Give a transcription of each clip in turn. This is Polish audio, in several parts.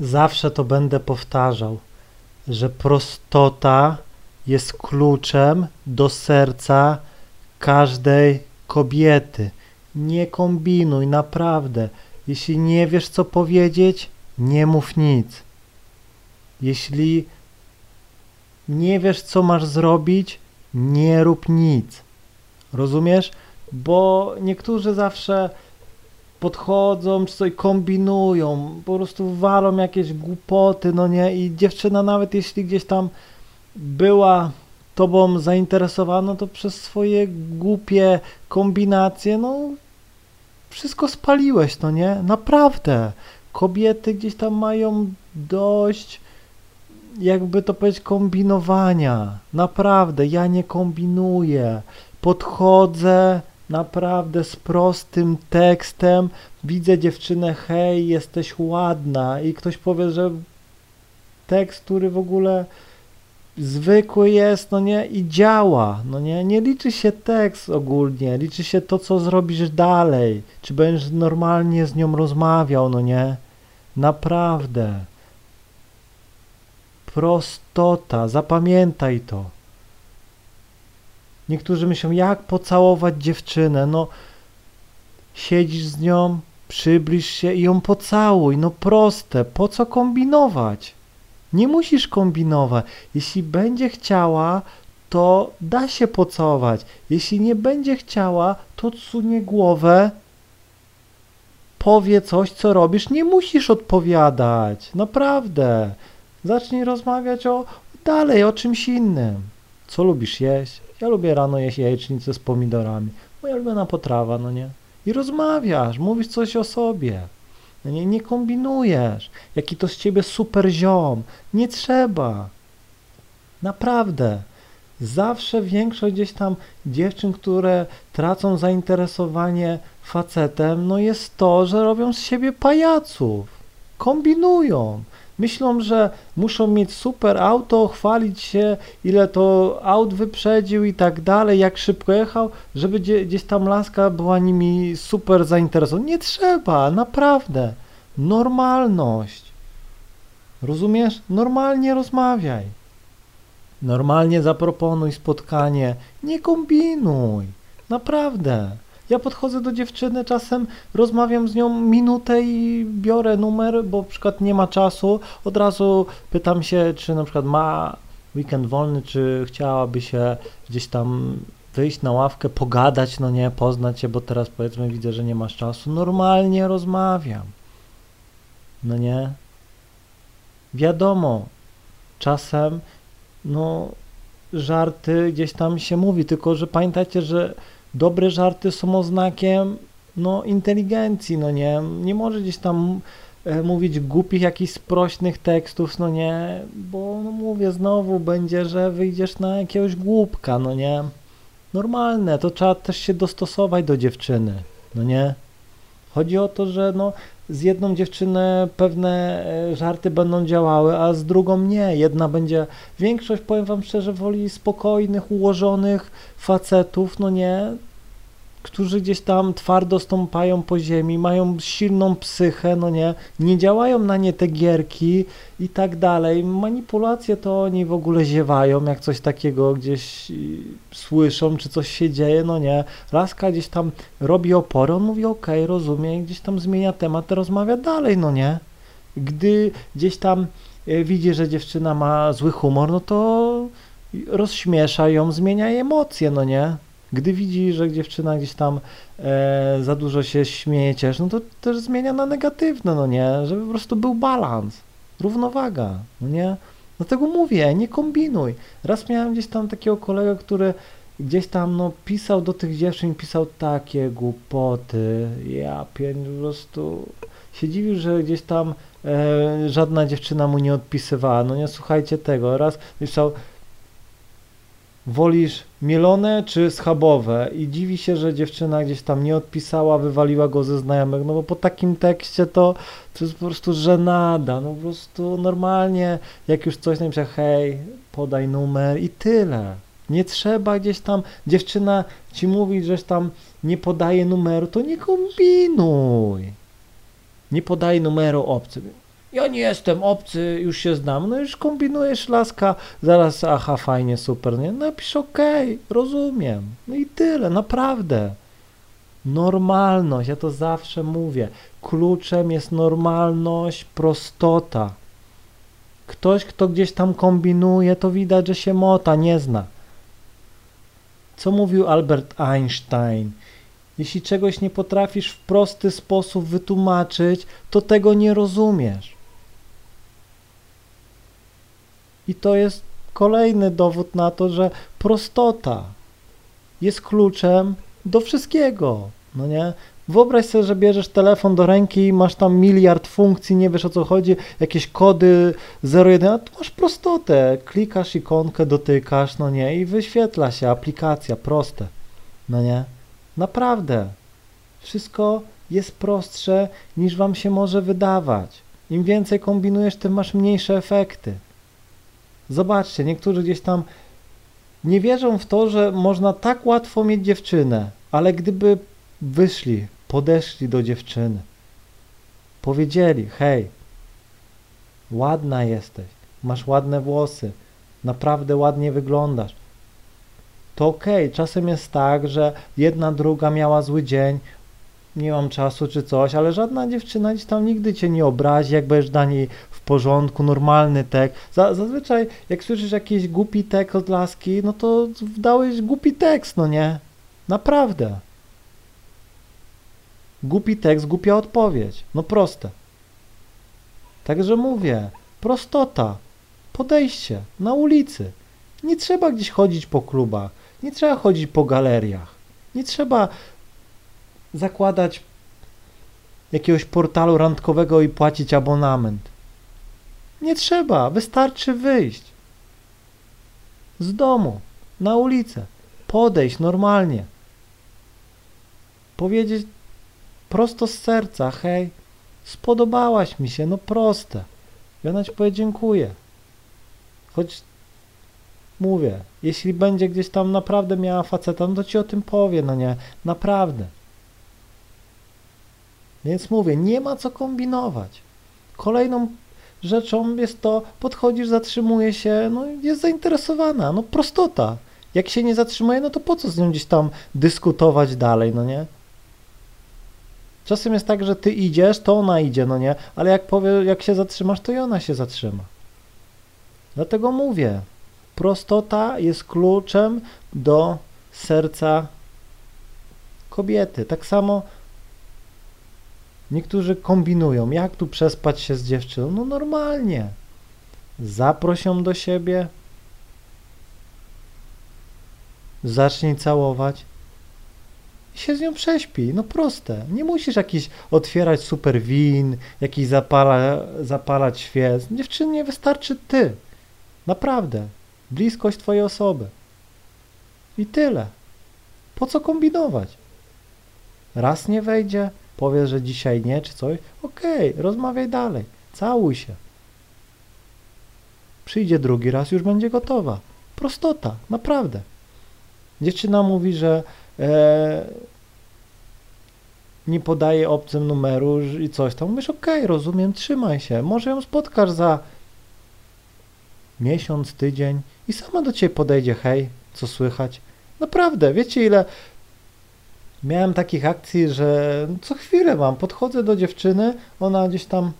Zawsze to będę powtarzał, że prostota jest kluczem do serca każdej kobiety. Nie kombinuj, naprawdę. Jeśli nie wiesz, co powiedzieć, nie mów nic. Jeśli nie wiesz, co masz zrobić, nie rób nic. Rozumiesz? Bo niektórzy zawsze podchodzą, czy coś kombinują, po prostu walą jakieś głupoty, no nie? I dziewczyna nawet jeśli gdzieś tam była tobą zainteresowana, to przez swoje głupie kombinacje, no wszystko spaliłeś, no nie? Naprawdę. Kobiety gdzieś tam mają dość, jakby to powiedzieć, kombinowania. Naprawdę, ja nie kombinuję. Podchodzę naprawdę z prostym tekstem. Widzę dziewczynę, hej, jesteś ładna. I ktoś powie, że tekst, który w ogóle zwykły jest, no nie, i działa, no nie, nie liczy się tekst ogólnie, liczy się to, co zrobisz dalej, czy będziesz normalnie z nią rozmawiał, no nie, naprawdę. Prostota, zapamiętaj to. Niektórzy myślą, jak pocałować dziewczynę, no siedzisz z nią, przybliż się i ją pocałuj, no proste, po co kombinować? Nie musisz kombinować. Jeśli będzie chciała, to da się pocałować. Jeśli nie będzie chciała, to odsunie głowę, powie coś, co robisz. Nie musisz odpowiadać. Naprawdę. Zacznij rozmawiać o dalej, o czymś innym. Co lubisz jeść? Ja lubię rano jeść jajecznicę z pomidorami. Moja ulubiona potrawa, no nie? I rozmawiasz, mówisz coś o sobie. No nie, nie kombinujesz. Jaki to z ciebie super ziom. Nie trzeba. Naprawdę. Zawsze większość gdzieś tam dziewczyn, które tracą zainteresowanie facetem, no jest to, że robią z siebie pajaców. Kombinują. Myślą, że muszą mieć super auto, chwalić się, ile to aut wyprzedził i tak dalej, jak szybko jechał, żeby gdzieś tam laska była nimi super zainteresowana. Nie trzeba, naprawdę. Normalność. Rozumiesz? Normalnie rozmawiaj. Normalnie zaproponuj spotkanie. Nie kombinuj. Naprawdę. Ja podchodzę do dziewczyny, czasem rozmawiam z nią minutę i biorę numer, bo na przykład nie ma czasu. Od razu pytam się, czy na przykład ma weekend wolny, czy chciałaby się gdzieś tam wyjść na ławkę, pogadać, no nie, poznać się, bo teraz powiedzmy widzę, że nie masz czasu. Normalnie rozmawiam. No nie? Wiadomo, czasem, no, żarty gdzieś tam się mówi, tylko że pamiętajcie, że dobre żarty są oznakiem no, inteligencji, no nie, nie może gdzieś tam e, mówić głupich jakichś sprośnych tekstów, no nie, bo no mówię, znowu będzie, że wyjdziesz na jakiegoś głupka, no nie, normalne, to trzeba też się dostosować do dziewczyny, no nie, chodzi o to, że no z jedną dziewczynę pewne e, żarty będą działały, a z drugą nie. Jedna będzie, większość, powiem wam szczerze, woli spokojnych, ułożonych facetów, no nie, którzy gdzieś tam twardo stąpają po ziemi, mają silną psychę, no nie, nie działają na nie te gierki i tak dalej. Manipulacje to oni w ogóle ziewają, jak coś takiego gdzieś y, słyszą, czy coś się dzieje, no nie. Laska gdzieś tam robi opory, on mówi okay, rozumie, gdzieś tam zmienia temat, rozmawia dalej, no nie. Gdy gdzieś tam y, widzi, że dziewczyna ma zły humor, no to rozśmiesza ją, zmienia jej emocje, no nie. Gdy widzi, że dziewczyna gdzieś tam e, za dużo się śmieje, cieszy, no to też zmienia na negatywne, no nie, żeby po prostu był balans, równowaga, no nie. Dlatego mówię, nie kombinuj. Raz miałem gdzieś tam takiego kolegę, który gdzieś tam no, pisał do tych dziewczyn, pisał takie głupoty, ja pięć po prostu się dziwił, że gdzieś tam e, żadna dziewczyna mu nie odpisywała. No nie słuchajcie tego. Raz pisał, wolisz mielone czy schabowe i dziwi się, że dziewczyna gdzieś tam nie odpisała, wywaliła go ze znajomych, no bo po takim tekście to, to jest po prostu żenada, no po prostu normalnie jak już coś napisze, hej, podaj numer i tyle. Nie trzeba gdzieś tam, dziewczyna ci mówi, że tam nie podaje numeru, to nie kombinuj. Nie podaje numeru obcym. Ja nie jestem obcy, już się znam. No już kombinujesz laska, zaraz, aha, fajnie, super, nie? Napisz okej, rozumiem. No i tyle, naprawdę. Normalność, ja to zawsze mówię. Kluczem jest normalność, prostota. Ktoś, kto gdzieś tam kombinuje, to widać, że się mota, nie zna. Co mówił Albert Einstein? Jeśli czegoś nie potrafisz w prosty sposób wytłumaczyć, to tego nie rozumiesz. I to jest kolejny dowód na to, że prostota jest kluczem do wszystkiego. No nie? Wyobraź sobie, że bierzesz telefon do ręki i masz tam miliard funkcji, nie wiesz o co chodzi, jakieś kody 01, a tu masz prostotę. Klikasz ikonkę, dotykasz, no nie, i wyświetla się aplikacja, proste. No nie? Naprawdę. Wszystko jest prostsze niż wam się może wydawać. Im więcej kombinujesz, tym masz mniejsze efekty. Zobaczcie, niektórzy gdzieś tam nie wierzą w to, że można tak łatwo mieć dziewczynę, ale gdyby wyszli, podeszli do dziewczyny, powiedzieli: Hej, ładna jesteś, masz ładne włosy, naprawdę ładnie wyglądasz. To okej, okay. czasem jest tak, że jedna, druga miała zły dzień, nie mam czasu czy coś, ale żadna dziewczyna gdzieś tam nigdy cię nie obrazi, jak będziesz dla niej w porządku, normalny tekst. Zazwyczaj jak słyszysz jakiś głupi tekst od laski, no to dałeś głupi tekst, no nie? Naprawdę. Głupi tekst, głupia odpowiedź. No proste. Także mówię, prostota, podejście na ulicy. Nie trzeba gdzieś chodzić po klubach, nie trzeba chodzić po galeriach, nie trzeba zakładać jakiegoś portalu randkowego i płacić abonament. Nie trzeba, wystarczy wyjść z domu, na ulicę, podejść normalnie, powiedzieć prosto z serca, hej, spodobałaś mi się, no proste. I ona ci powie dziękuję. Choć mówię, jeśli będzie gdzieś tam naprawdę miała faceta, no to ci o tym powie, no nie, naprawdę. Więc mówię, nie ma co kombinować. Kolejną rzeczą jest to, podchodzisz, zatrzymuje się, no jest zainteresowana, no prostota. Jak się nie zatrzymuje, no to po co z nią gdzieś tam dyskutować dalej, no nie? Czasem jest tak, że ty idziesz, to ona idzie, no nie? Ale jak powie, jak się zatrzymasz, to i ona się zatrzyma. Dlatego mówię, prostota jest kluczem do serca kobiety. Tak samo Niektórzy kombinują, jak tu przespać się z dziewczyną. No normalnie. Zaprosią do siebie, zacznij całować i się z nią prześpi. No proste. Nie musisz jakiś otwierać super win, jakiś zapala, zapalać świec. Dziewczynie wystarczy ty. Naprawdę. Bliskość twojej osoby. I tyle. Po co kombinować? Raz nie wejdzie, powiesz, że dzisiaj nie, czy coś, okej, okay, rozmawiaj dalej, całuj się. Przyjdzie drugi raz, już będzie gotowa. Prostota, naprawdę. Dziewczyna mówi, że e, nie podaje obcym numeru i coś tam. Mówisz, okej, okay, rozumiem, trzymaj się. Może ją spotkasz za miesiąc, tydzień i sama do ciebie podejdzie, hej, co słychać. Naprawdę, wiecie ile miałem takich akcji, że co chwilę mam, podchodzę do dziewczyny, ona gdzieś tam,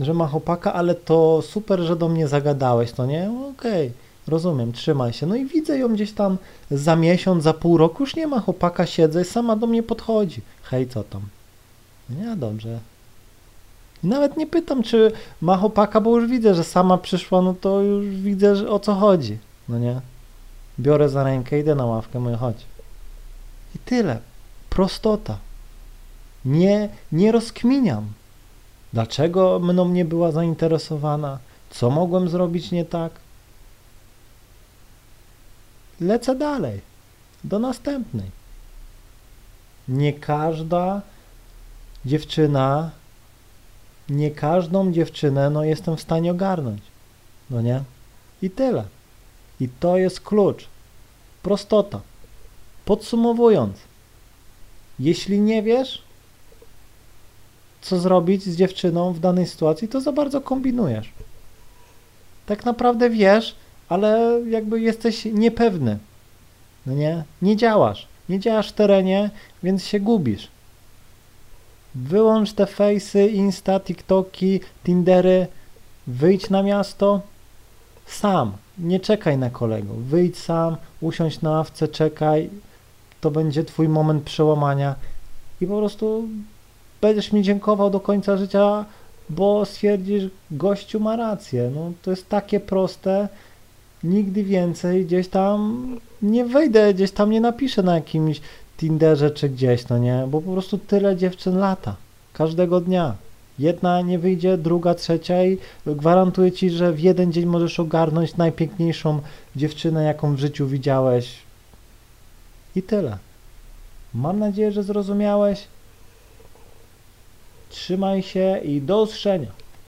że ma chłopaka, ale to super, że do mnie zagadałeś, to nie? Okej, okay, rozumiem, trzymaj się. No i widzę ją gdzieś tam za miesiąc, za pół roku, już nie ma chłopaka, siedzę, sama do mnie podchodzi. Hej, co tam? Nie, dobrze. I nawet nie pytam, czy ma chłopaka, bo już widzę, że sama przyszła, no to już widzę, o co chodzi, no nie? Biorę za rękę, idę na ławkę, mówię, chodź. I tyle. Prostota. Nie, nie rozkminiam. Dlaczego mną nie była zainteresowana? Co mogłem zrobić nie tak? Lecę dalej. Do następnej. Nie każda dziewczyna, nie każdą dziewczynę no jestem w stanie ogarnąć. No nie? I tyle. I to jest klucz. Prostota. Podsumowując, jeśli nie wiesz, co zrobić z dziewczyną w danej sytuacji, to za bardzo kombinujesz. Tak naprawdę wiesz, ale jakby jesteś niepewny. No nie? Nie działasz. Nie działasz w terenie, więc się gubisz. Wyłącz te fejsy, Insta, TikToki, Tindery, wyjdź na miasto sam. Nie czekaj na kolegów. Wyjdź sam, usiądź na ławce, czekaj. To będzie twój moment przełamania i po prostu będziesz mi dziękował do końca życia, bo stwierdzisz, gościu ma rację. No, to jest takie proste. Nigdy więcej gdzieś tam nie wejdę, gdzieś tam nie napiszę na jakimś Tinderze czy gdzieś, no nie? Bo po prostu tyle dziewczyn lata. Każdego dnia. Jedna nie wyjdzie, druga, trzecia i gwarantuję ci, że w jeden dzień możesz ogarnąć najpiękniejszą dziewczynę, jaką w życiu widziałeś. I tyle. Mam nadzieję, że zrozumiałeś. Trzymaj się i do usłyszenia.